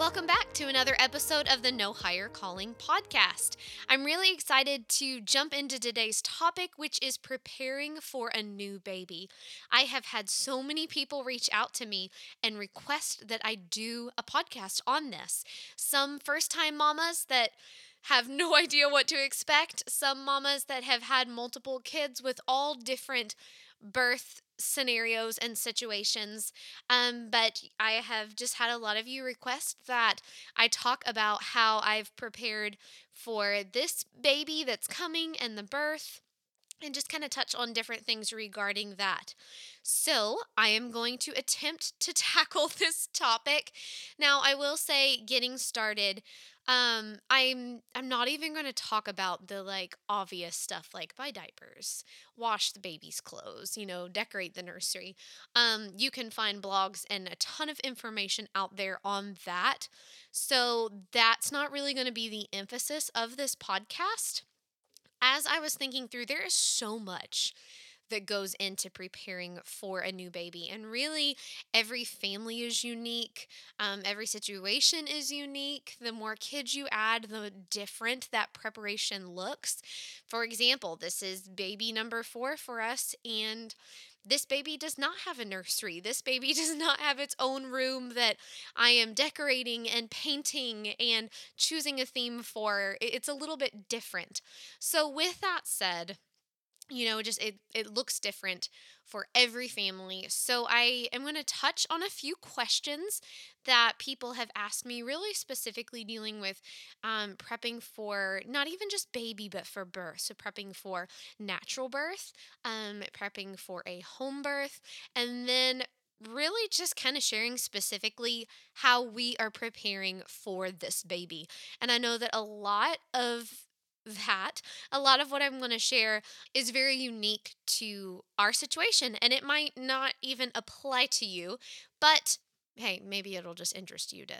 Welcome back to another episode of the No Higher Calling podcast. I'm really excited to jump into today's topic, which is preparing for a new baby. I have had so many people reach out to me and request that I do a podcast on this. Some first time mamas that have no idea what to expect, some mamas that have had multiple kids with all different birth scenarios and situations. Um, but I have just had a lot of you request that I talk about how I've prepared for this baby that's coming and the birth and just kind of touch on different things regarding that. So, I am going to attempt to tackle this topic. Now, I will say, getting started, um, I'm I'm not even going to talk about the like obvious stuff like buy diapers, wash the baby's clothes, you know, decorate the nursery. Um, you can find blogs and a ton of information out there on that. So that's not really going to be the emphasis of this podcast. As I was thinking through, there is so much that goes into preparing for a new baby. And really, every family is unique, um, every situation is unique. The more kids you add, the different that preparation looks. For example, this is baby number four for us, and this baby does not have a nursery. This baby does not have its own room that I am decorating and painting and choosing a theme for. It's a little bit different. So, with that said, you know just it it looks different for every family. So i am going to touch on a few questions that people have asked me really specifically dealing with um, prepping for not even just baby but for birth. So prepping for natural birth um, prepping for a home birth and then really just kind of sharing specifically how we are preparing for this baby. And i know that a lot of that, a lot of what I'm going to share is very unique to our situation and it might not even apply to you, but hey, maybe it'll just interest you to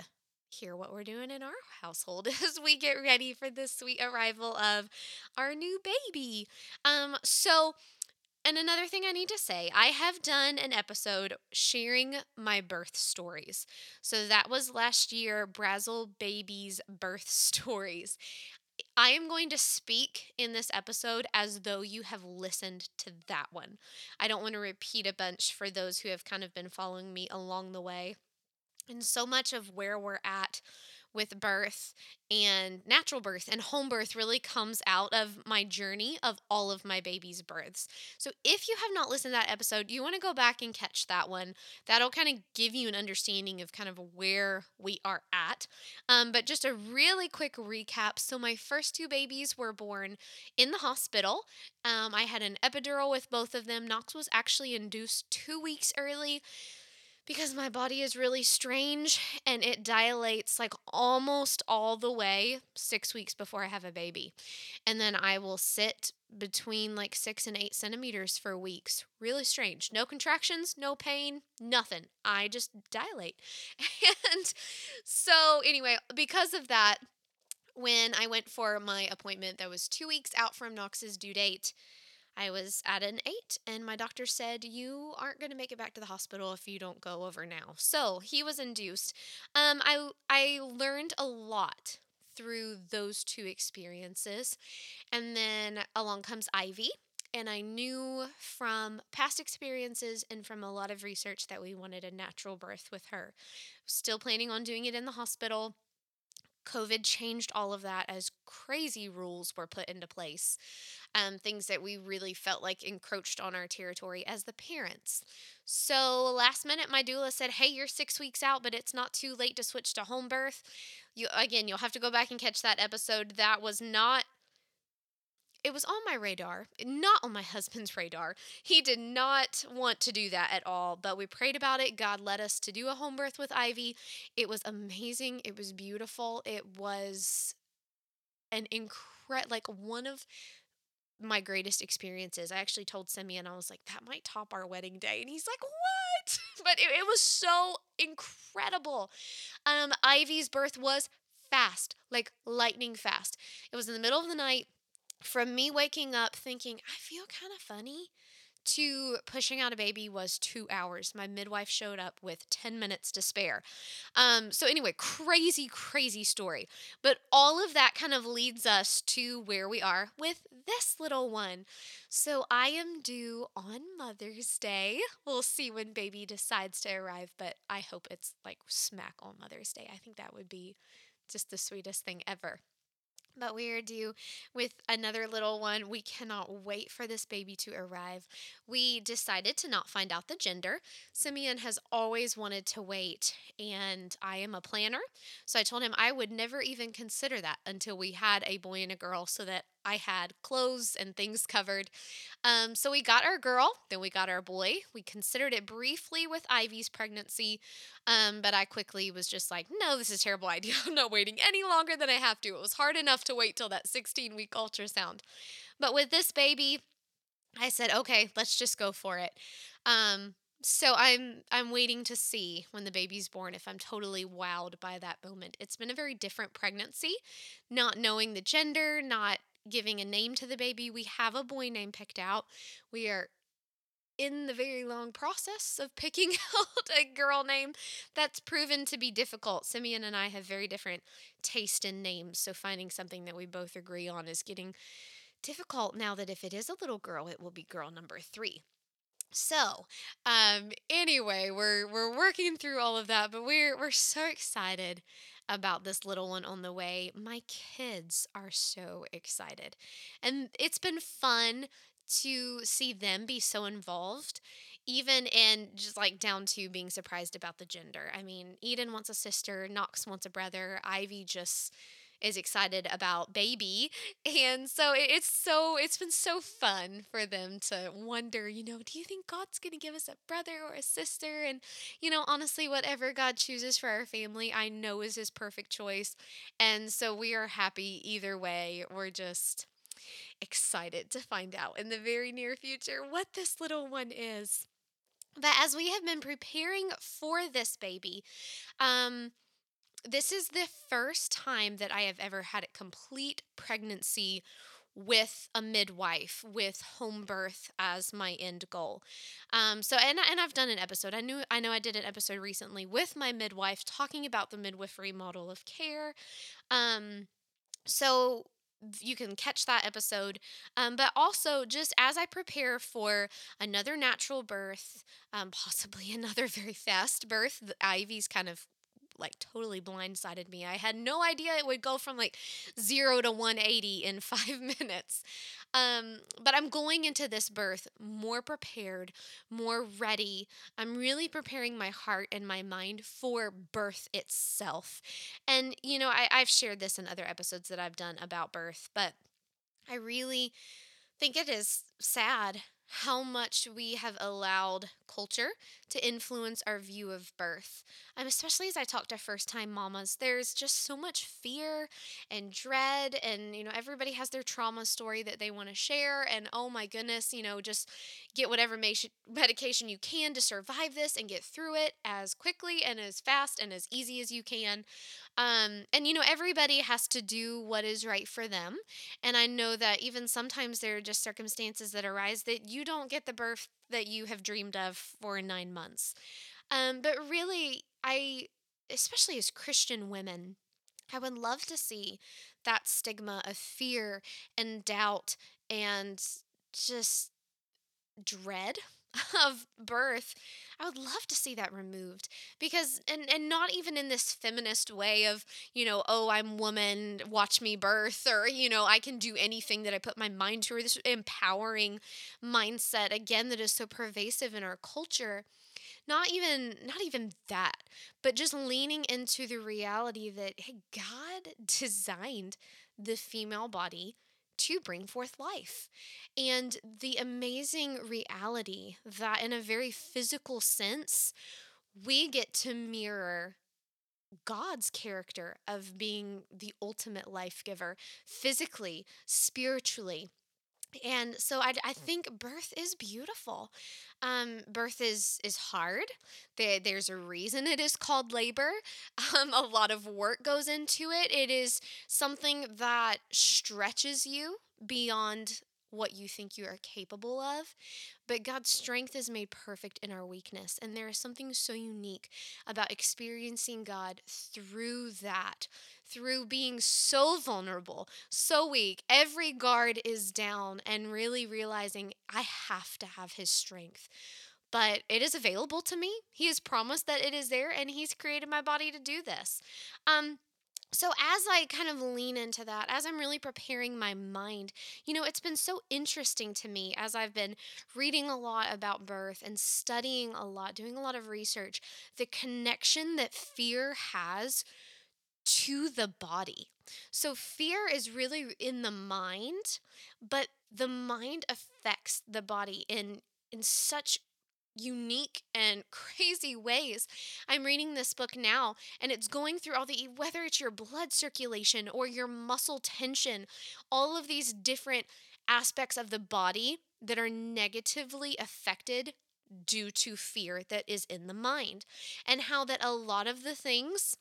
hear what we're doing in our household as we get ready for the sweet arrival of our new baby. Um so and another thing I need to say, I have done an episode sharing my birth stories. So that was last year, Brazel Baby's birth stories. I am going to speak in this episode as though you have listened to that one. I don't want to repeat a bunch for those who have kind of been following me along the way. And so much of where we're at with birth and natural birth and home birth really comes out of my journey of all of my baby's births. So if you have not listened to that episode, you want to go back and catch that one. That'll kind of give you an understanding of kind of where we are at. Um, but just a really quick recap. So my first two babies were born in the hospital. Um, I had an epidural with both of them. Knox was actually induced two weeks early because my body is really strange and it dilates like almost all the way six weeks before I have a baby. And then I will sit between like six and eight centimeters for weeks. Really strange. No contractions, no pain, nothing. I just dilate. And so, anyway, because of that, when I went for my appointment that was two weeks out from Knox's due date, I was at an eight, and my doctor said, You aren't going to make it back to the hospital if you don't go over now. So he was induced. Um, I, I learned a lot through those two experiences. And then along comes Ivy. And I knew from past experiences and from a lot of research that we wanted a natural birth with her. Still planning on doing it in the hospital. COVID changed all of that as crazy rules were put into place um, things that we really felt like encroached on our territory as the parents. So last minute, my doula said, "Hey, you're six weeks out, but it's not too late to switch to home birth." You again, you'll have to go back and catch that episode. That was not it was on my radar, not on my husband's radar. He did not want to do that at all, but we prayed about it. God led us to do a home birth with Ivy. It was amazing. It was beautiful. It was an incredible, like one of my greatest experiences. I actually told Simeon, I was like, that might top our wedding day. And he's like, what? but it, it was so incredible. Um, Ivy's birth was fast, like lightning fast. It was in the middle of the night. From me waking up thinking, I feel kind of funny to pushing out a baby was two hours. My midwife showed up with 10 minutes to spare. Um, so, anyway, crazy, crazy story. But all of that kind of leads us to where we are with this little one. So, I am due on Mother's Day. We'll see when baby decides to arrive, but I hope it's like smack on Mother's Day. I think that would be just the sweetest thing ever. But we are due with another little one. We cannot wait for this baby to arrive. We decided to not find out the gender. Simeon has always wanted to wait, and I am a planner. So I told him I would never even consider that until we had a boy and a girl so that I had clothes and things covered. Um, so we got our girl, then we got our boy. We considered it briefly with Ivy's pregnancy, um, but I quickly was just like, no, this is a terrible idea. I'm not waiting any longer than I have to. It was hard enough to wait till that 16 week ultrasound. But with this baby, I said, okay, let's just go for it. Um, so I'm I'm waiting to see when the baby's born if I'm totally wowed by that moment. It's been a very different pregnancy, not knowing the gender, not giving a name to the baby. We have a boy name picked out. We are in the very long process of picking out a girl name that's proven to be difficult. Simeon and I have very different taste in names, so finding something that we both agree on is getting difficult now that if it is a little girl, it will be girl number 3. So, um anyway, we're we're working through all of that, but we're we're so excited about this little one on the way. My kids are so excited. And it's been fun to see them be so involved, even in just like down to being surprised about the gender. I mean, Eden wants a sister, Knox wants a brother, Ivy just is excited about baby. And so it's so it's been so fun for them to wonder, you know, do you think God's going to give us a brother or a sister? And you know, honestly, whatever God chooses for our family, I know is his perfect choice. And so we are happy either way. We're just excited to find out in the very near future what this little one is. But as we have been preparing for this baby, um, this is the first time that I have ever had a complete pregnancy with a midwife with home birth as my end goal. Um, so and, and i've done an episode. I knew i know i did an episode recently with my midwife talking about the midwifery model of care. Um, so you can catch that episode. Um, but also, just as I prepare for another natural birth, um, possibly another very fast birth, the Ivy's kind of like totally blindsided me. I had no idea it would go from like zero to 180 in five minutes. Um, but I'm going into this birth more prepared, more ready. I'm really preparing my heart and my mind for birth itself. And, you know, I, I've shared this in other episodes that I've done about birth, but I really think it is sad how much we have allowed culture to influence our view of birth. Um, especially as I talk to first time mamas, there's just so much fear and dread, and you know, everybody has their trauma story that they want to share. And oh my goodness, you know, just get whatever medication you can to survive this and get through it as quickly and as fast and as easy as you can. Um, and you know, everybody has to do what is right for them. And I know that even sometimes there are just circumstances that arise that you don't get the birth that you have dreamed of for nine months. Um, but really, I, especially as Christian women, I would love to see that stigma of fear and doubt and just dread of birth i would love to see that removed because and and not even in this feminist way of you know oh i'm woman watch me birth or you know i can do anything that i put my mind to or this empowering mindset again that is so pervasive in our culture. Not even not even that but just leaning into the reality that hey god designed the female body to bring forth life. And the amazing reality that, in a very physical sense, we get to mirror God's character of being the ultimate life giver, physically, spiritually, and so I, I think birth is beautiful um, birth is is hard there, there's a reason it is called labor um, a lot of work goes into it it is something that stretches you beyond what you think you are capable of. But God's strength is made perfect in our weakness. And there is something so unique about experiencing God through that, through being so vulnerable, so weak. Every guard is down, and really realizing I have to have His strength. But it is available to me. He has promised that it is there, and He's created my body to do this. Um, so as I kind of lean into that, as I'm really preparing my mind, you know, it's been so interesting to me as I've been reading a lot about birth and studying a lot, doing a lot of research, the connection that fear has to the body. So fear is really in the mind, but the mind affects the body in in such unique and crazy ways. I'm reading this book now and it's going through all the whether it's your blood circulation or your muscle tension, all of these different aspects of the body that are negatively affected due to fear that is in the mind and how that a lot of the things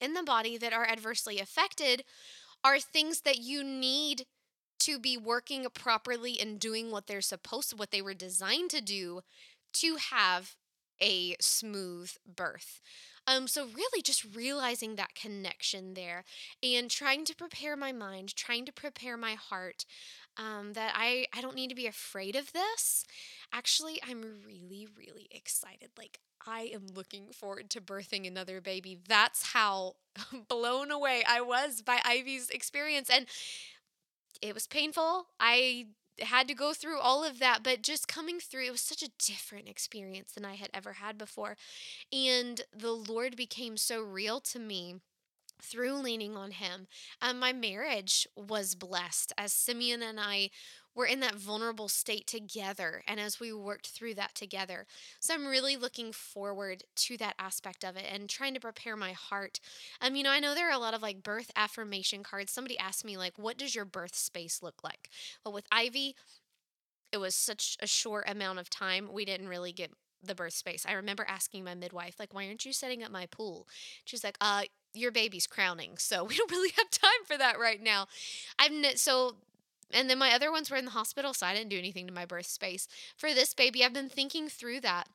in the body that are adversely affected are things that you need to be working properly and doing what they're supposed to what they were designed to do to have a smooth birth. Um, so really just realizing that connection there and trying to prepare my mind, trying to prepare my heart um, that I, I don't need to be afraid of this. Actually, I'm really, really excited. Like, I am looking forward to birthing another baby. That's how blown away I was by Ivy's experience. And it was painful. I had to go through all of that, but just coming through, it was such a different experience than I had ever had before. And the Lord became so real to me through leaning on Him. Um, my marriage was blessed as Simeon and I were in that vulnerable state together and as we worked through that together. So I'm really looking forward to that aspect of it and trying to prepare my heart. Um, you know, I know there are a lot of like birth affirmation cards. Somebody asked me, like, what does your birth space look like? Well, with Ivy, it was such a short amount of time. We didn't really get the birth space. I remember asking my midwife, like, why aren't you setting up my pool? She's like, uh, your baby's crowning, so we don't really have time for that right now. I've so and then my other ones were in the hospital, so I didn't do anything to my birth space. For this baby, I've been thinking through that.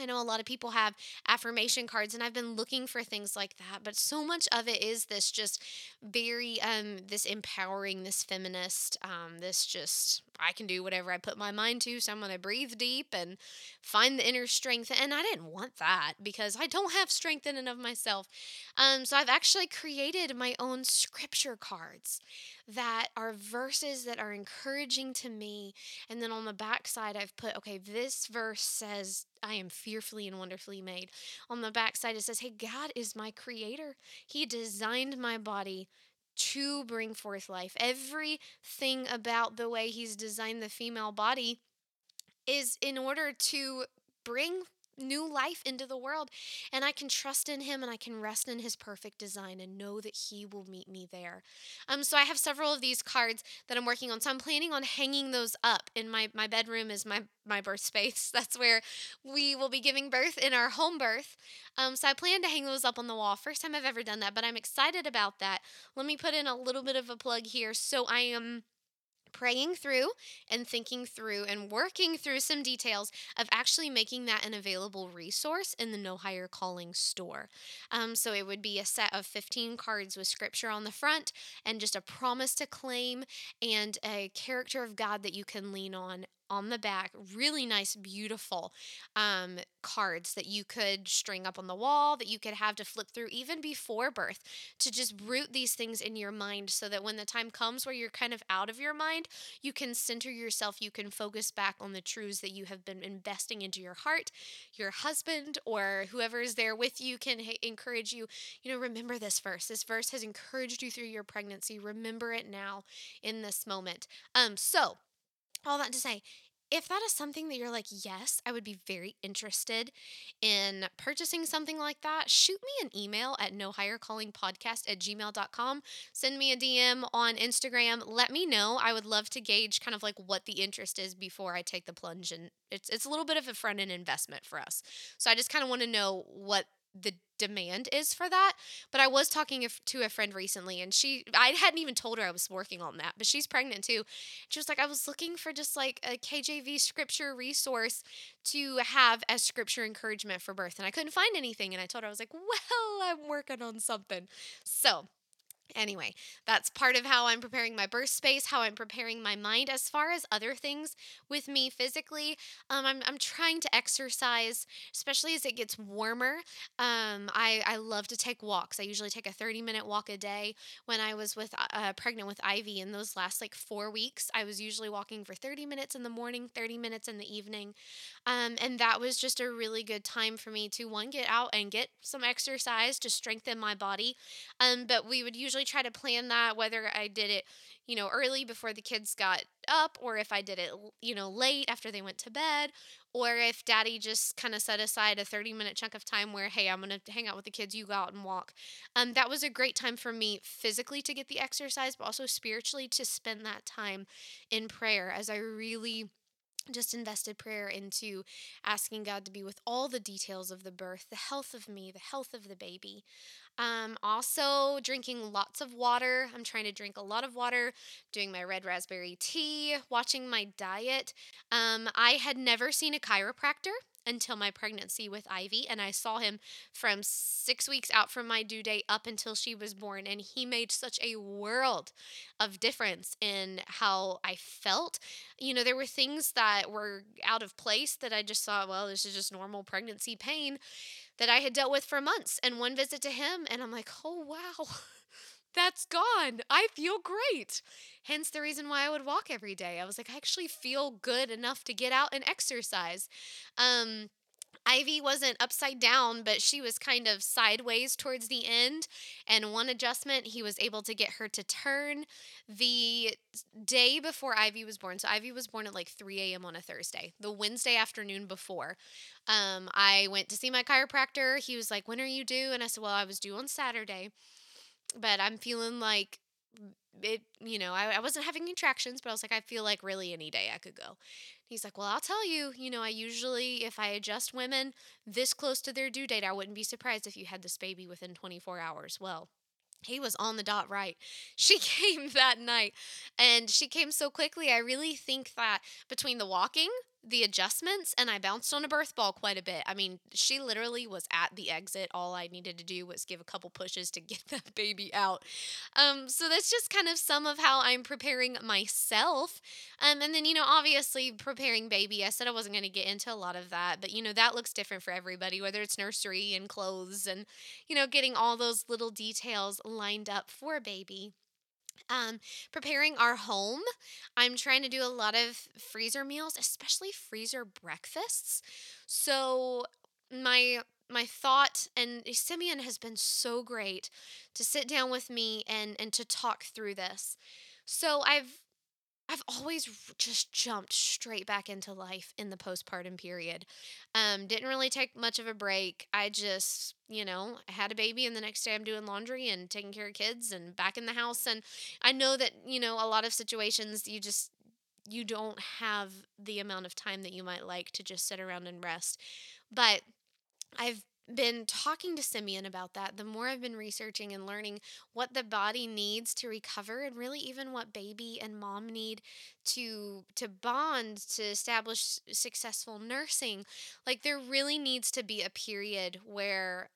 I know a lot of people have affirmation cards, and I've been looking for things like that. But so much of it is this just very, um, this empowering, this feminist, um, this just I can do whatever I put my mind to. So I'm to breathe deep and find the inner strength. And I didn't want that because I don't have strength in and of myself. Um, so I've actually created my own scripture cards that are verses that are encouraging to me. And then on the back side, I've put, okay, this verse says, I am fearfully and wonderfully made. On the back side, it says, hey, God is my creator. He designed my body to bring forth life. Everything about the way he's designed the female body is in order to bring new life into the world. And I can trust in him and I can rest in his perfect design and know that he will meet me there. Um, so I have several of these cards that I'm working on. So I'm planning on hanging those up in my, my bedroom is my, my birth space. That's where we will be giving birth in our home birth. Um, so I plan to hang those up on the wall. First time I've ever done that, but I'm excited about that. Let me put in a little bit of a plug here. So I am praying through and thinking through and working through some details of actually making that an available resource in the No Higher Calling store. Um, so it would be a set of 15 cards with scripture on the front and just a promise to claim and a character of God that you can lean on on the back really nice beautiful um, cards that you could string up on the wall that you could have to flip through even before birth to just root these things in your mind so that when the time comes where you're kind of out of your mind you can center yourself you can focus back on the truths that you have been investing into your heart your husband or whoever is there with you can encourage you you know remember this verse. This verse has encouraged you through your pregnancy. Remember it now in this moment. Um so all that to say, if that is something that you're like, yes, I would be very interested in purchasing something like that, shoot me an email at no higher calling podcast at gmail.com. Send me a DM on Instagram. Let me know. I would love to gauge kind of like what the interest is before I take the plunge. And it's, it's a little bit of a front end investment for us. So I just kind of want to know what the demand is for that. But I was talking to a friend recently, and she, I hadn't even told her I was working on that, but she's pregnant too. She was like, I was looking for just like a KJV scripture resource to have as scripture encouragement for birth, and I couldn't find anything. And I told her, I was like, well, I'm working on something. So, Anyway, that's part of how I'm preparing my birth space, how I'm preparing my mind. As far as other things with me physically, um, I'm, I'm trying to exercise, especially as it gets warmer. Um, I, I love to take walks. I usually take a 30 minute walk a day. When I was with uh, pregnant with Ivy in those last like four weeks, I was usually walking for 30 minutes in the morning, 30 minutes in the evening. Um, and that was just a really good time for me to one, get out and get some exercise to strengthen my body. Um, but we would usually usually try to plan that whether I did it, you know, early before the kids got up or if I did it, you know, late after they went to bed or if daddy just kind of set aside a 30 minute chunk of time where hey i'm going to hang out with the kids you go out and walk um, that was a great time for me physically to get the exercise but also spiritually to spend that time in prayer as i really just invested prayer into asking God to be with all the details of the birth, the health of me, the health of the baby. Um, also, drinking lots of water. I'm trying to drink a lot of water, doing my red raspberry tea, watching my diet. Um, I had never seen a chiropractor until my pregnancy with Ivy, and I saw him from six weeks out from my due date up until she was born, and he made such a world of difference in how I felt. You know, there were things that were out of place that I just thought, well, this is just normal pregnancy pain that I had dealt with for months. And one visit to him, and I'm like, oh, wow. That's gone. I feel great. Hence the reason why I would walk every day. I was like, I actually feel good enough to get out and exercise. Um, Ivy wasn't upside down, but she was kind of sideways towards the end. And one adjustment, he was able to get her to turn the day before Ivy was born. So Ivy was born at like 3 a.m. on a Thursday, the Wednesday afternoon before. Um, I went to see my chiropractor. He was like, When are you due? And I said, Well, I was due on Saturday, but I'm feeling like it, you know, I, I wasn't having contractions, but I was like, I feel like really any day I could go. He's like, Well, I'll tell you, you know, I usually, if I adjust women this close to their due date, I wouldn't be surprised if you had this baby within 24 hours. Well, he was on the dot right. She came that night and she came so quickly. I really think that between the walking, the adjustments and I bounced on a birth ball quite a bit. I mean, she literally was at the exit. All I needed to do was give a couple pushes to get that baby out. Um, so that's just kind of some of how I'm preparing myself. Um, and then, you know, obviously preparing baby. I said I wasn't going to get into a lot of that, but, you know, that looks different for everybody, whether it's nursery and clothes and, you know, getting all those little details lined up for baby. Um, preparing our home. I'm trying to do a lot of freezer meals, especially freezer breakfasts. So my my thought and Simeon has been so great to sit down with me and and to talk through this. So I've I've always just jumped straight back into life in the postpartum period. Um, didn't really take much of a break. I just, you know, had a baby, and the next day I'm doing laundry and taking care of kids and back in the house. And I know that, you know, a lot of situations you just, you don't have the amount of time that you might like to just sit around and rest. But I've been talking to Simeon about that, the more I've been researching and learning what the body needs to recover and really even what baby and mom need to to bond to establish successful nursing. Like there really needs to be a period where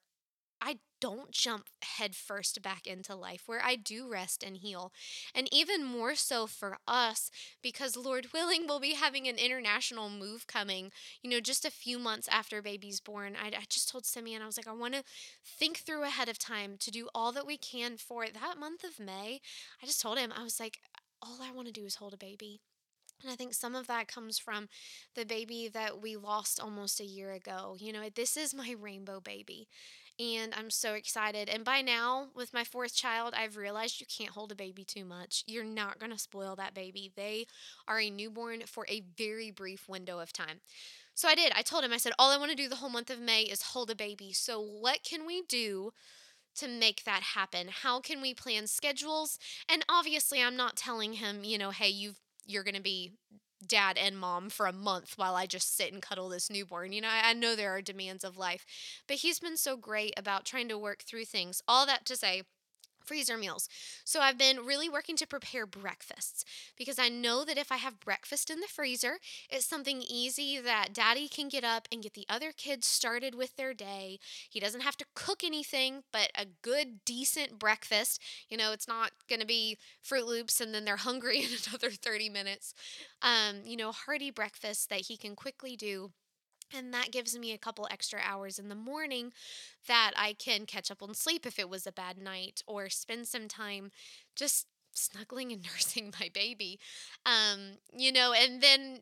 don't jump headfirst back into life, where I do rest and heal. And even more so for us, because Lord willing, we'll be having an international move coming, you know, just a few months after baby's born. I, I just told Simeon, I was like, I want to think through ahead of time to do all that we can for that month of May. I just told him, I was like, all I want to do is hold a baby. And I think some of that comes from the baby that we lost almost a year ago. You know, this is my rainbow baby and I'm so excited. And by now, with my fourth child, I've realized you can't hold a baby too much. You're not going to spoil that baby. They are a newborn for a very brief window of time. So I did. I told him, I said, all I want to do the whole month of May is hold a baby. So what can we do? to make that happen? How can we plan schedules? And obviously, I'm not telling him, you know, hey, you've you're going to be dad and mom for a month while I just sit and cuddle this newborn. You know, I, I, know there are demands of life, but he's been so great about trying to work through things. All that to say, freezer meals. So I've been really working to prepare breakfasts because I know that if I have breakfast in the freezer, it's something easy that daddy can get up and get the other kids started with their day. He doesn't have to cook anything, but a good, decent breakfast. You know, it's not going to be Froot Loops and then they're hungry in another 30 minutes. Um, you know, hearty breakfast that he can quickly do and that gives me a couple extra hours in the morning that I can catch up on sleep if it was a bad night or spend some time just snuggling and nursing my baby. Um, you know, and then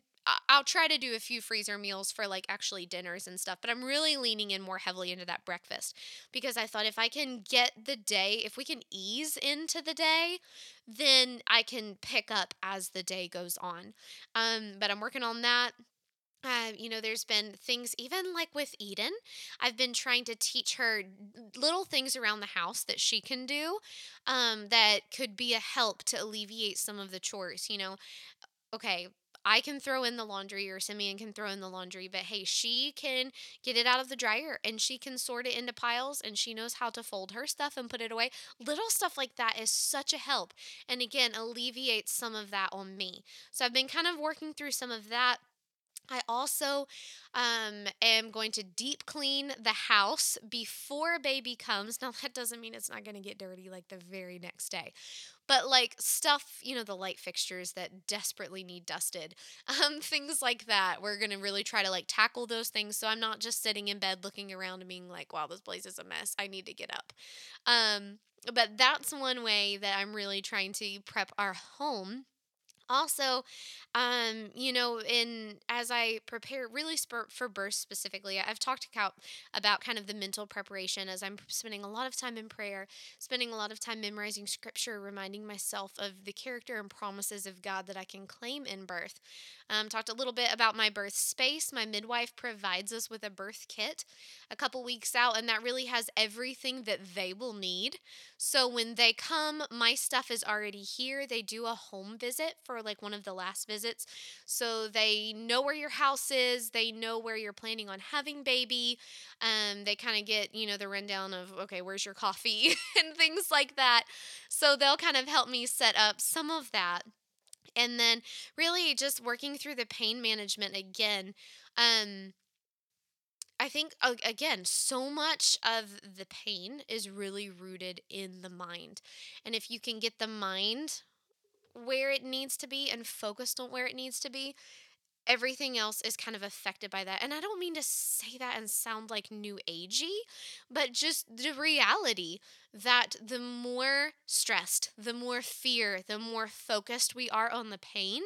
I'll try to do a few freezer meals for like actually dinners and stuff, but I'm really leaning in more heavily into that breakfast because I thought if I can get the day, if we can ease into the day, then I can pick up as the day goes on. Um, but I'm working on that. You know, there's been things, even like with Eden, I've been trying to teach her little things around the house that she can do um, that could be a help to alleviate some of the chores. You know, okay, I can throw in the laundry or Simeon can throw in the laundry, but hey, she can get it out of the dryer and she can sort it into piles and she knows how to fold her stuff and put it away. Little stuff like that is such a help. And again, alleviates some of that on me. So I've been kind of working through some of that I also um, am going to deep clean the house before baby comes. Now, that doesn't mean it's not going to get dirty like the very next day, but like stuff, you know, the light fixtures that desperately need dusted, um, things like that. We're going to really try to like tackle those things. So I'm not just sitting in bed looking around and being like, wow, this place is a mess. I need to get up. Um, but that's one way that I'm really trying to prep our home also um you know in as i prepare really for, for birth specifically i've talked about about kind of the mental preparation as i'm spending a lot of time in prayer spending a lot of time memorizing scripture reminding myself of the character and promises of god that i can claim in birth. Um, talked a little bit about my birth space. My midwife provides us with a birth kit a couple weeks out and that really has everything that they will need. So when they come my stuff is already here. They do a home visit for like one of the last visits. So they know where your house is, they know where you're planning on having baby. Um, they kind of get, you know, the rundown of, okay, where's your coffee and things like that. So they'll kind of help me set up some of that. And then really just working through the pain management again. Um, I think again, so much of the pain is really rooted in the mind. And if you can get the mind where it needs to be and focused on where it needs to be, everything else is kind of affected by that. And I don't mean to say that and sound like new agey, but just the reality that the more stressed, the more fear, the more focused we are on the pain,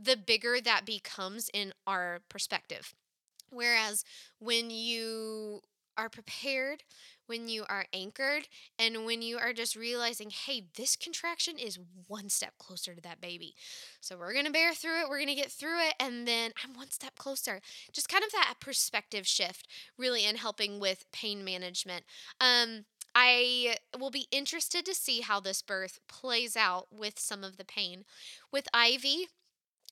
the bigger that becomes in our perspective. Whereas when you are prepared, when you are anchored and when you are just realizing, hey, this contraction is one step closer to that baby. So we're going to bear through it, we're going to get through it, and then I'm one step closer. Just kind of that perspective shift really in helping with pain management. Um, I will be interested to see how this birth plays out with some of the pain. With Ivy,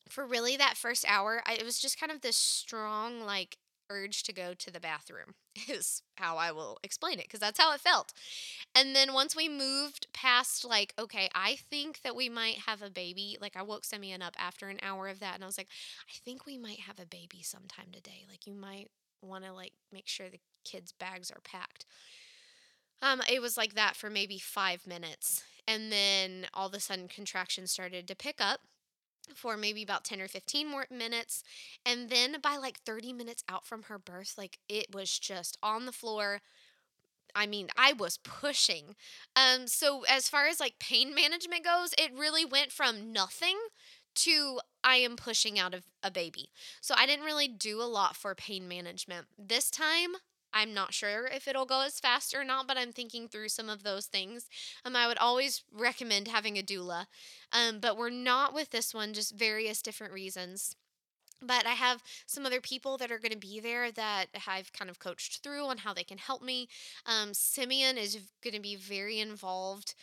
for really that first hour, I, it was just kind of this strong, like, urge to go to the bathroom, is how I will explain it, because that's how it felt. And then once we moved past, like, okay, I think that we might have a baby, like, I woke Simeon up after an hour of that, and I was like, I think we might have a baby sometime today. Like, you might want to, like, make sure the kids' bags are packed. Um, it was like that for maybe five minutes. And then all of a sudden, contractions started to pick up for maybe about 10 or 15 more minutes. And then by like 30 minutes out from her birth, like it was just on the floor. I mean, I was pushing. Um, so as far as like pain management goes, it really went from nothing to I am pushing out of a baby. So I didn't really do a lot for pain management. This time I'm not sure if it'll go as fast or not, but I'm thinking through some of those things. Um, I would always recommend having a doula, um, but we're not with this one, just various different reasons but I have some other people that are going to be there that I've kind of coached through on how they can help me. Um, Simeon is going to be very involved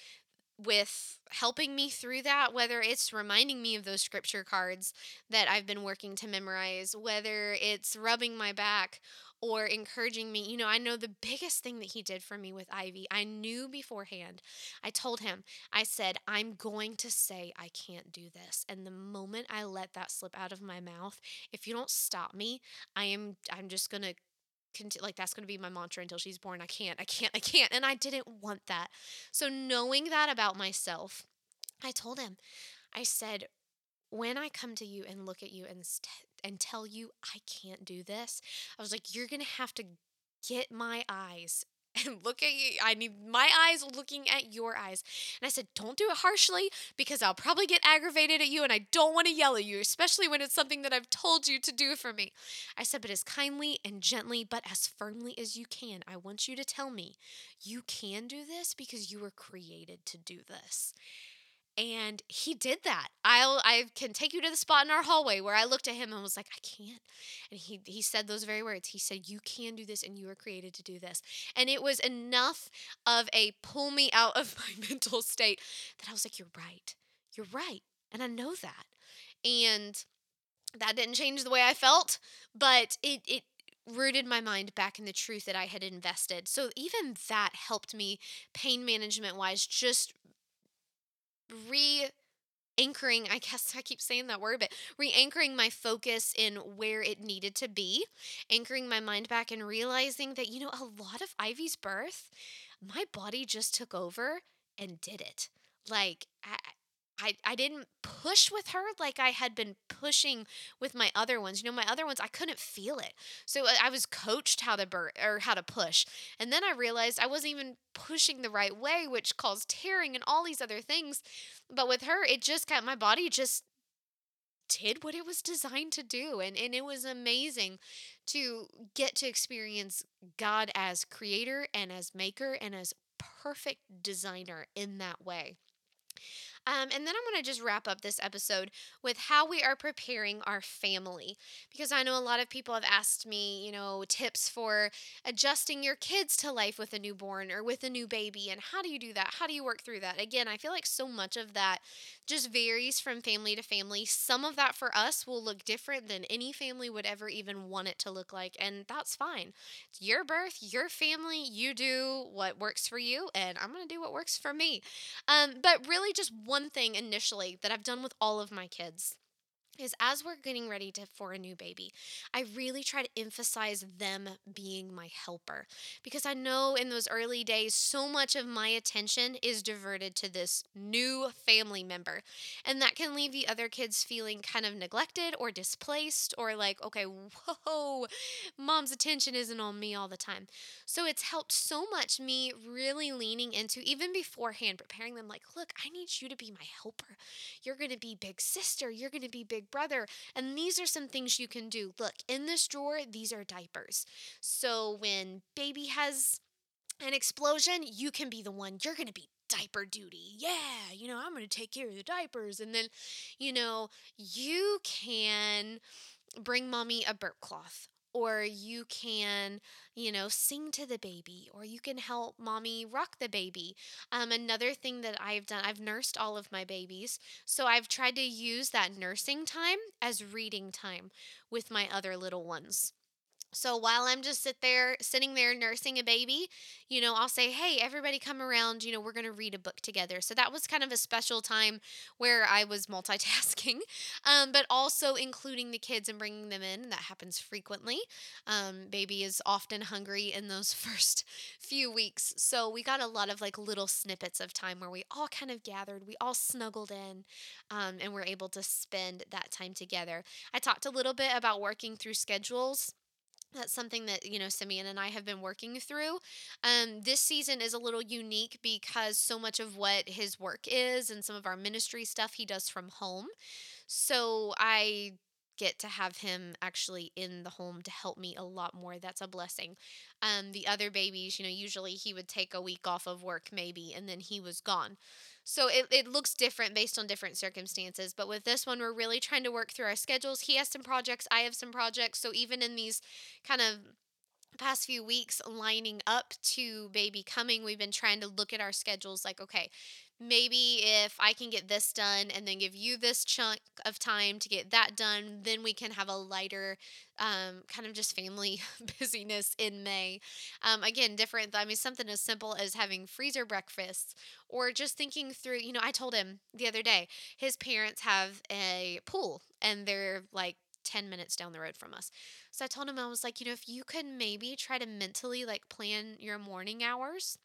with helping me through that, whether it's reminding me of those scripture cards that I've been working to memorize, whether it's rubbing my back or encouraging me. You know, I know the biggest thing that he did for me with Ivy, I knew beforehand. I told him, I said, I'm going to say I can't do this. And the moment I let that slip out of my mouth, if you don't stop me, I am I'm just going to like that's going to be my mantra until she's born. I can't, I can't, I can't. And I didn't want that. So knowing that about myself, I told him, I said, when I come to you and look at you and and tell you I can't do this, I was like, you're going to have to get my eyes and look at you. I need my eyes looking at your eyes. And I said, Don't do it harshly because I'll probably get aggravated at you and I don't want to yell at you, especially when it's something that I've told you to do for me. I said, But as kindly and gently, but as firmly as you can, I want you to tell me you can do this because you were created to do this and he did that. I'll i can take you to the spot in our hallway where i looked at him and was like i can't. And he he said those very words. He said you can do this and you were created to do this. And it was enough of a pull me out of my mental state that i was like you're right. You're right. And i know that. And that didn't change the way i felt but it it rooted my mind back in the truth that I had invested. So even that helped me pain management wise just re anchoring i guess i keep saying that word but re-anchoring my focus in where it needed to be anchoring my mind back and realizing that you know a lot of ivy's birth my body just took over and did it. Like I, I, I didn't push with her like I had been pushing with my other ones. You know, my other ones I couldn't feel it. So I was coached how to bur- or how to push. And then I realized I wasn't even pushing the right way, which caused tearing and all these other things. But with her, it just got my body just did what it was designed to do. And, and it was amazing to get to experience God as creator and as maker and as perfect designer in that way. Um, and then I'm going to just wrap up this episode with how we are preparing our family. Because I know a lot of people have asked me, you know, tips for adjusting your kids to life with a newborn or with a new baby. And how do you do that? How do you work through that? Again, I feel like so much of that just varies from family to family. Some of that for us will look different than any family would ever even want it to look like. And that's fine. It's your birth, your family. You do what works for you, and I'm to do what works for me. Um, but really, just one thing initially that I've done with all of my kids is as we're getting ready to for a new baby i really try to emphasize them being my helper because i know in those early days so much of my attention is diverted to this new family member and that can leave the other kids feeling kind of neglected or displaced or like okay whoa mom's attention isn't on me all the time. So it's helped so much me really leaning into even beforehand preparing them like look i need you to be my helper. You're going to be big sister. You're going to be big big brother. And these are some things you can do. Look, in this drawer, these are diapers. So when baby has an explosion, you can be the one. You're going to be diaper duty. Yeah, you know, I'm going to take care of the diapers. And then, you know, you can bring mommy a burp cloth or you can, you know, sing to the baby, or you can help mommy rock the baby. Um, another thing that I've done, I've nursed all of my babies, so I've tried to use that nursing time as reading time with my other little ones. So while I'm just sit there sitting there nursing a baby, you know, I'll say, "Hey, everybody come around, you know, we're going to read a book together." So that was kind of a special time where I was multitasking, um, but also including the kids and bringing them in. That happens frequently. Um, baby is often hungry in those first few weeks. So we got a lot of like little snippets of time where we all kind of gathered, we all snuggled in, um, and we're able to spend that time together. I talked a little bit about working through schedules that's something that you know simeon and i have been working through um, this season is a little unique because so much of what his work is and some of our ministry stuff he does from home so i get to have him actually in the home to help me a lot more. That's a blessing. Um, the other babies, you know, usually he would take a week off of work maybe and then he was gone. So it, it looks different based on different circumstances. But with this one, we're really trying to work through our schedules. He has some projects, I have some projects. So even in these kind of past few weeks lining up to baby coming, we've been trying to look at our schedules like, okay, maybe if I can get this done and then give you this chunk of time to get that done, then we can have a lighter um, kind of just family busyness in May. Um, again, different. I mean, something as simple as having freezer breakfasts or just thinking through, you know, I told him the other day, his parents have a pool and they're like 10 minutes down the road from us. So I told him, I was like, you know, if you could maybe try to mentally like plan your morning hours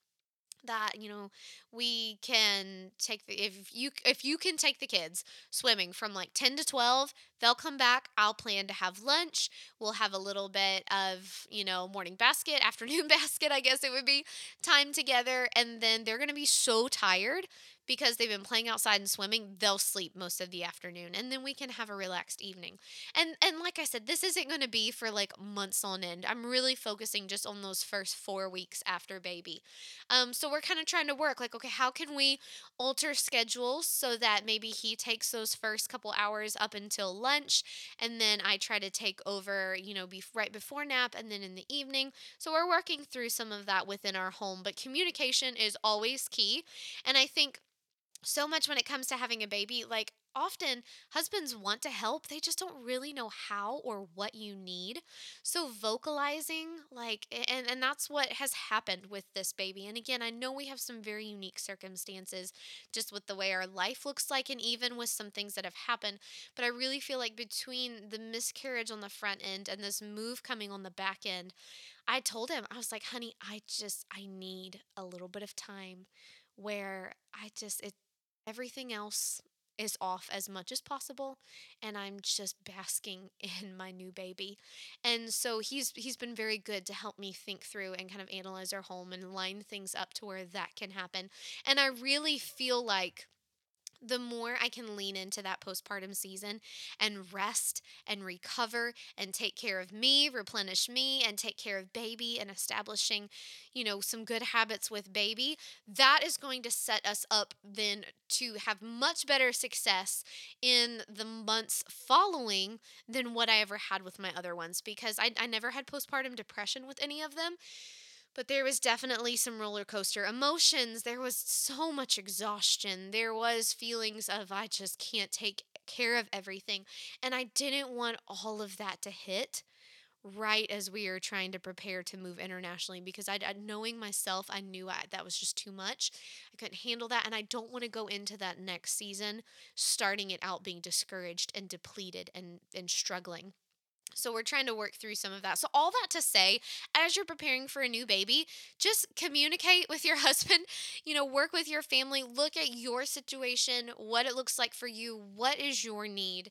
that you know we can take the if you if you can take the kids swimming from like 10 to 12 they'll come back i'll plan to have lunch we'll have a little bit of you know morning basket afternoon basket i guess it would be time together and then they're going to be so tired because they've been playing outside and swimming, they'll sleep most of the afternoon and then we can have a relaxed evening. And and like I said, this isn't going to be for like months on end. I'm really focusing just on those first 4 weeks after baby. Um so we're kind of trying to work like okay, how can we alter schedules so that maybe he takes those first couple hours up until lunch and then I try to take over, you know, be right before nap and then in the evening. So we're working through some of that within our home, but communication is always key. And I think so much when it comes to having a baby. Like, often husbands want to help, they just don't really know how or what you need. So, vocalizing, like, and, and that's what has happened with this baby. And again, I know we have some very unique circumstances just with the way our life looks like, and even with some things that have happened. But I really feel like between the miscarriage on the front end and this move coming on the back end, I told him, I was like, honey, I just, I need a little bit of time where I just, it, Everything else is off as much as possible and I'm just basking in my new baby. And so he's he's been very good to help me think through and kind of analyze our home and line things up to where that can happen. And I really feel like the more I can lean into that postpartum season and rest and recover and take care of me, replenish me, and take care of baby and establishing, you know, some good habits with baby, that is going to set us up then to have much better success in the months following than what I ever had with my other ones because I, I never had postpartum depression with any of them but there was definitely some roller coaster emotions. There was so much exhaustion. There was feelings of I just can't take care of everything. And I didn't want all of that to hit right as we are trying to prepare to move internationally because I, knowing myself, I knew I, that was just too much. I couldn't handle that, and I don't want to go into that next season starting it out being discouraged and depleted and and struggling. So we're trying to work through some of that. So all that to say, as you're preparing for a new baby, just communicate with your husband, you know, work with your family, look at your situation, what it looks like for you, what is your need,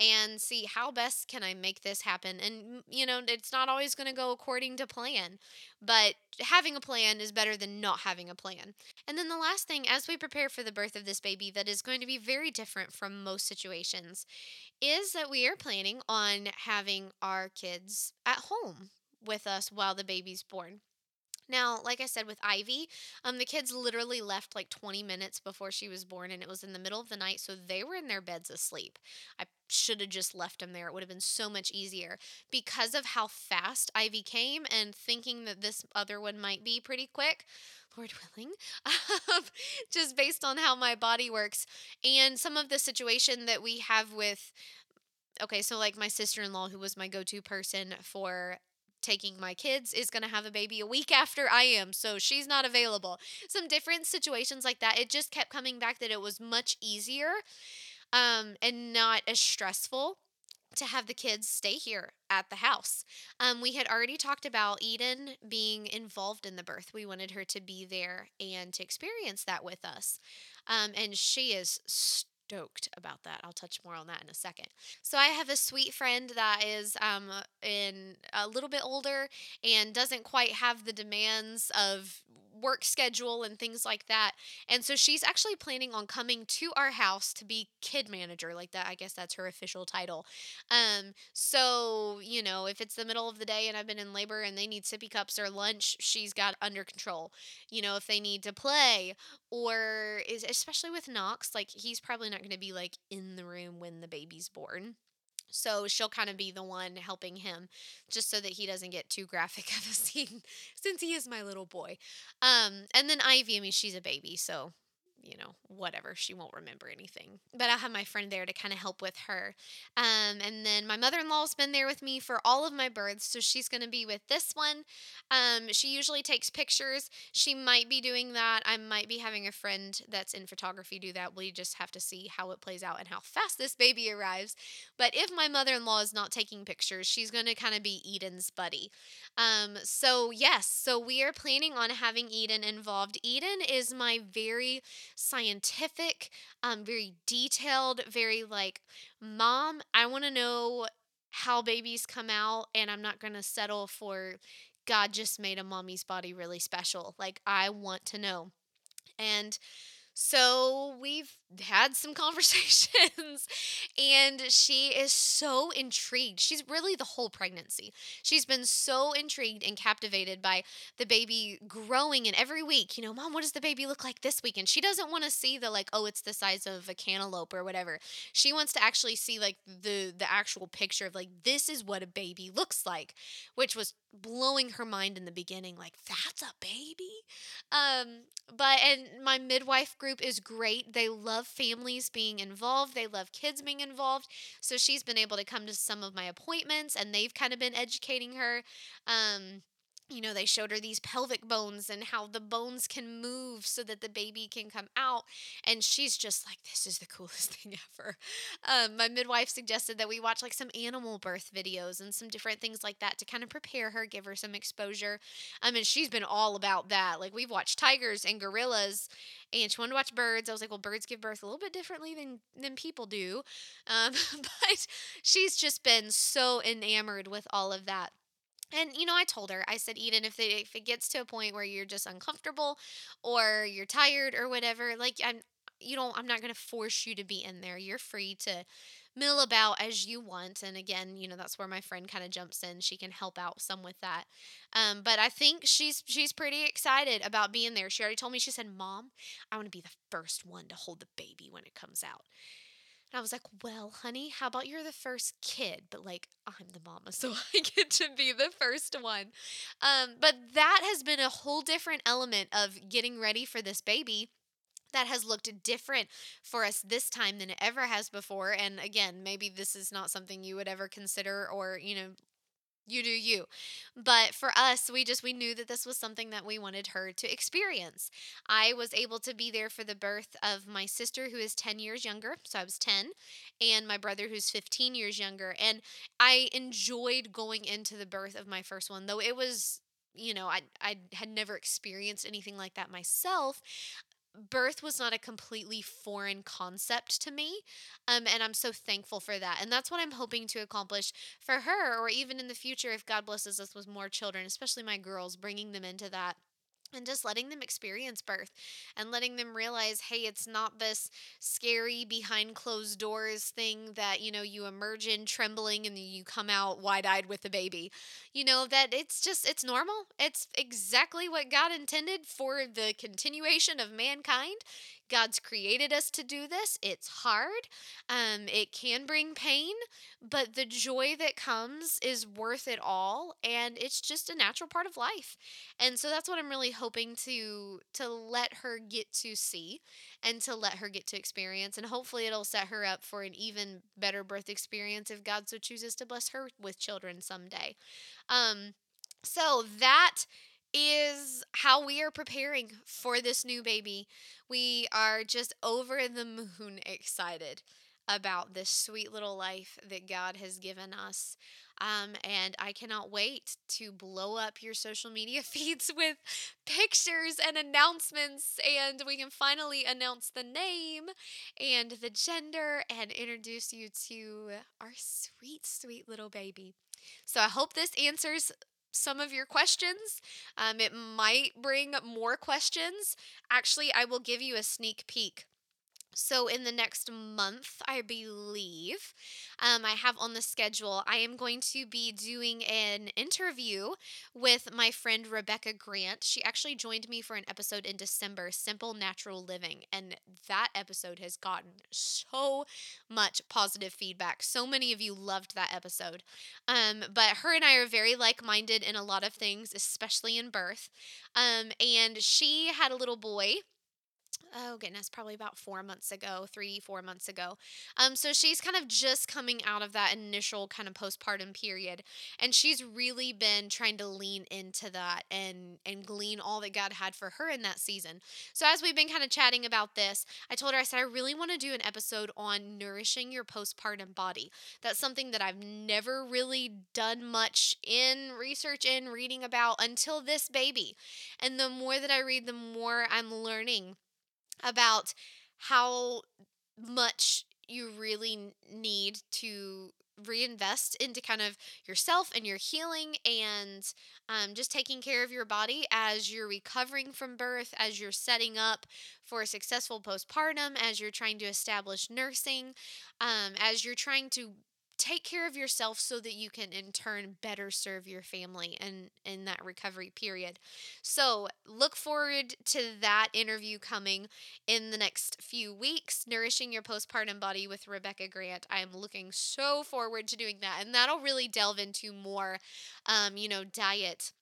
and see how best can I make this happen. And mm, you know, it's not always going to go according to plan, but having a plan is better than not having a plan. And then the last thing as we prepare for the birth of this baby that is going to be very different from most situations is that we are planning on having our kids at home with us while the baby's born. Now, like I said with Ivy, um, the kids literally left like 20 minutes before she was born, and it was in the middle of the night, so they were in their beds asleep. I should have just left them there. It would have been so much easier because of how fast Ivy came, and thinking that this other one might be pretty quick. Lord willing, um, just based on how my body works and some of the situation that we have with okay, so like my sister in law, who was my go to person for taking my kids is going to have a baby a week after I am, so she's not available. Some different situations like that. It just kept coming back that it was much easier um, and not as stressful to have the kids stay here at the house. Um, we had already talked about Eden being involved in the birth. We wanted her to be there and to experience that with us. Um, and she is stoked about that. I'll touch more on that in a second. So I have a sweet friend that is um in a little bit older and doesn't quite have the demands of work schedule and things like that. And so she's actually planning on coming to our house to be kid manager, like that. I guess that's her official title. Um, so, you know, if it's the middle of the day and I've been in labor and they need sippy cups or lunch, she's got under control. You know, if they need to play or is especially with Knox, like he's probably not going to be like in the room when the baby's born. So she'll kind of be the one helping him just so that he doesn't get too graphic of a scene since he is my little boy. Um, and then Ivy, I mean, she's a baby, so you know, whatever. She won't remember anything. But I'll have my friend there to kind of help with her. Um, and then my mother in law's been there with me for all of my births. So she's going to be with this one. Um, she usually takes pictures. She might be doing that. I might be having a friend that's in photography do that. We just have to see how it plays out and how fast this baby arrives. But if my mother in law is not taking pictures, she's going to kind of be Eden's buddy. Um, so, yes, so we are planning on having Eden involved. Eden is my very scientific, um, very detailed, very like, mom, I want to know how babies come out, and I'm not going to settle for God just made a mommy's body really special. Like, I want to know. And so we've had some conversations and she is so intrigued. She's really the whole pregnancy. She's been so intrigued and captivated by the baby growing and every week, you know, mom, what does the baby look like this week? And she doesn't want to see the like, oh, it's the size of a cantaloupe or whatever. She wants to actually see like the the actual picture of like this is what a baby looks like, which was blowing her mind in the beginning like that's a baby. Um but and my midwife group is great. They love families being involved, they love kids being involved. So she's been able to come to some of my appointments and they've kind of been educating her. Um, you know, they showed her these pelvic bones and how the bones can move so that the baby can come out. And she's just like, this is the coolest thing ever. Um, my midwife suggested that we watch like some animal birth videos and some different things like that to kind of prepare her, give her some exposure. I mean, she's been all about that. Like, we've watched tigers and gorillas, and she wanted to watch birds. I was like, well, birds give birth a little bit differently than, than people do. Um, but she's just been so enamored with all of that. And you know, I told her, I said, Eden, if, they, if it gets to a point where you're just uncomfortable or you're tired or whatever, like I'm, you know, I'm not going to force you to be in there. You're free to mill about as you want. And again, you know, that's where my friend kind of jumps in. She can help out some with that. Um, but I think she's she's pretty excited about being there. She already told me. She said, "Mom, I want to be the first one to hold the baby when it comes out." And I was like, well, honey, how about you're the first kid? But like, I'm the mama, so I get to be the first one. Um, but that has been a whole different element of getting ready for this baby that has looked different for us this time than it ever has before. And again, maybe this is not something you would ever consider or, you know, you do you. But for us we just we knew that this was something that we wanted her to experience. I was able to be there for the birth of my sister who is 10 years younger so i was 10 and my brother who's 15 years younger and i enjoyed going into the birth of my first one though it was you know, I I had never experienced anything like that myself birth was not a completely foreign concept to me. Um, and I'm so thankful for that. And that's what I'm hoping to accomplish for her, or even in the future, if God blesses us with more children, especially my girls, bringing them into that and just letting them experience birth and letting them realize hey it's not this scary behind closed doors thing that you know you emerge in trembling and you come out wide-eyed with the baby. You know that it's just it's normal. It's exactly what god intended for the continuation of mankind God's created us to do this. It's hard. Um, it can bring pain, but the joy that comes is worth it all, and it's just a natural part of life. And so that's what I'm really hoping to to let her get to see, and to let her get to experience, and hopefully it'll set her up for an even better birth experience if God so chooses to bless her with children someday. Um, so that is how we are preparing for this new baby. We are just over the moon excited about this sweet little life that God has given us. Um, and I cannot wait to blow up your social media feeds with pictures and announcements. And we can finally announce the name and the gender and introduce you to our sweet, sweet little baby. So I hope this answers some of your questions. Um, it might bring more questions. Actually, I will give you a sneak peek so, in the next month, I believe, um, I have on the schedule, I am going to be doing an interview with my friend Rebecca Grant. She actually joined me for an episode in December, Simple Natural Living. And that episode has gotten so much positive feedback. So many of you loved that episode. Um, but her and I are very like minded in a lot of things, especially in birth. Um, and she had a little boy oh goodness, probably about four months ago, three, four months ago. Um, so she's kind of just coming out of that initial kind of postpartum period, and she's really been trying to lean into that and and glean all that God had for her in that season. So as we've been kind of chatting about this, I told her I said I really want to do an episode on nourishing your postpartum body. That's something that I've never really done much in research in reading about until this baby. And the more that I read, the more I'm learning about how much you really need to reinvest into kind of yourself and your healing and um, just taking care of your body as you're recovering from birth, as you're setting up for a successful postpartum, as you're trying to establish nursing, um, as you're trying to take care of yourself so that you can in turn better serve your family and in that recovery period. So, look forward to that interview coming in the next few weeks, Nourishing Your Postpartum Body with Rebecca Grant. I am looking so forward to doing that and that'll really delve into more um, you know, diet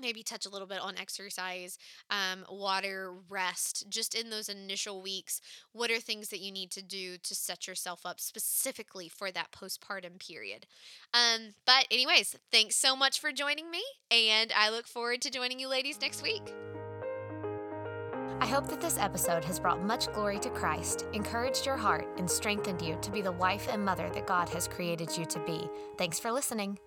maybe touch a little bit on exercise, um, water, rest, just in those initial weeks. What are things that you need to do to set yourself up specifically for that postpartum period? Um, but, anyways, thanks so much for joining me, and I look forward to joining you ladies next week. I hope that this episode has brought much glory to Christ, encouraged your heart, and strengthened you to be the wife and mother that God has created you to be. Thanks for listening.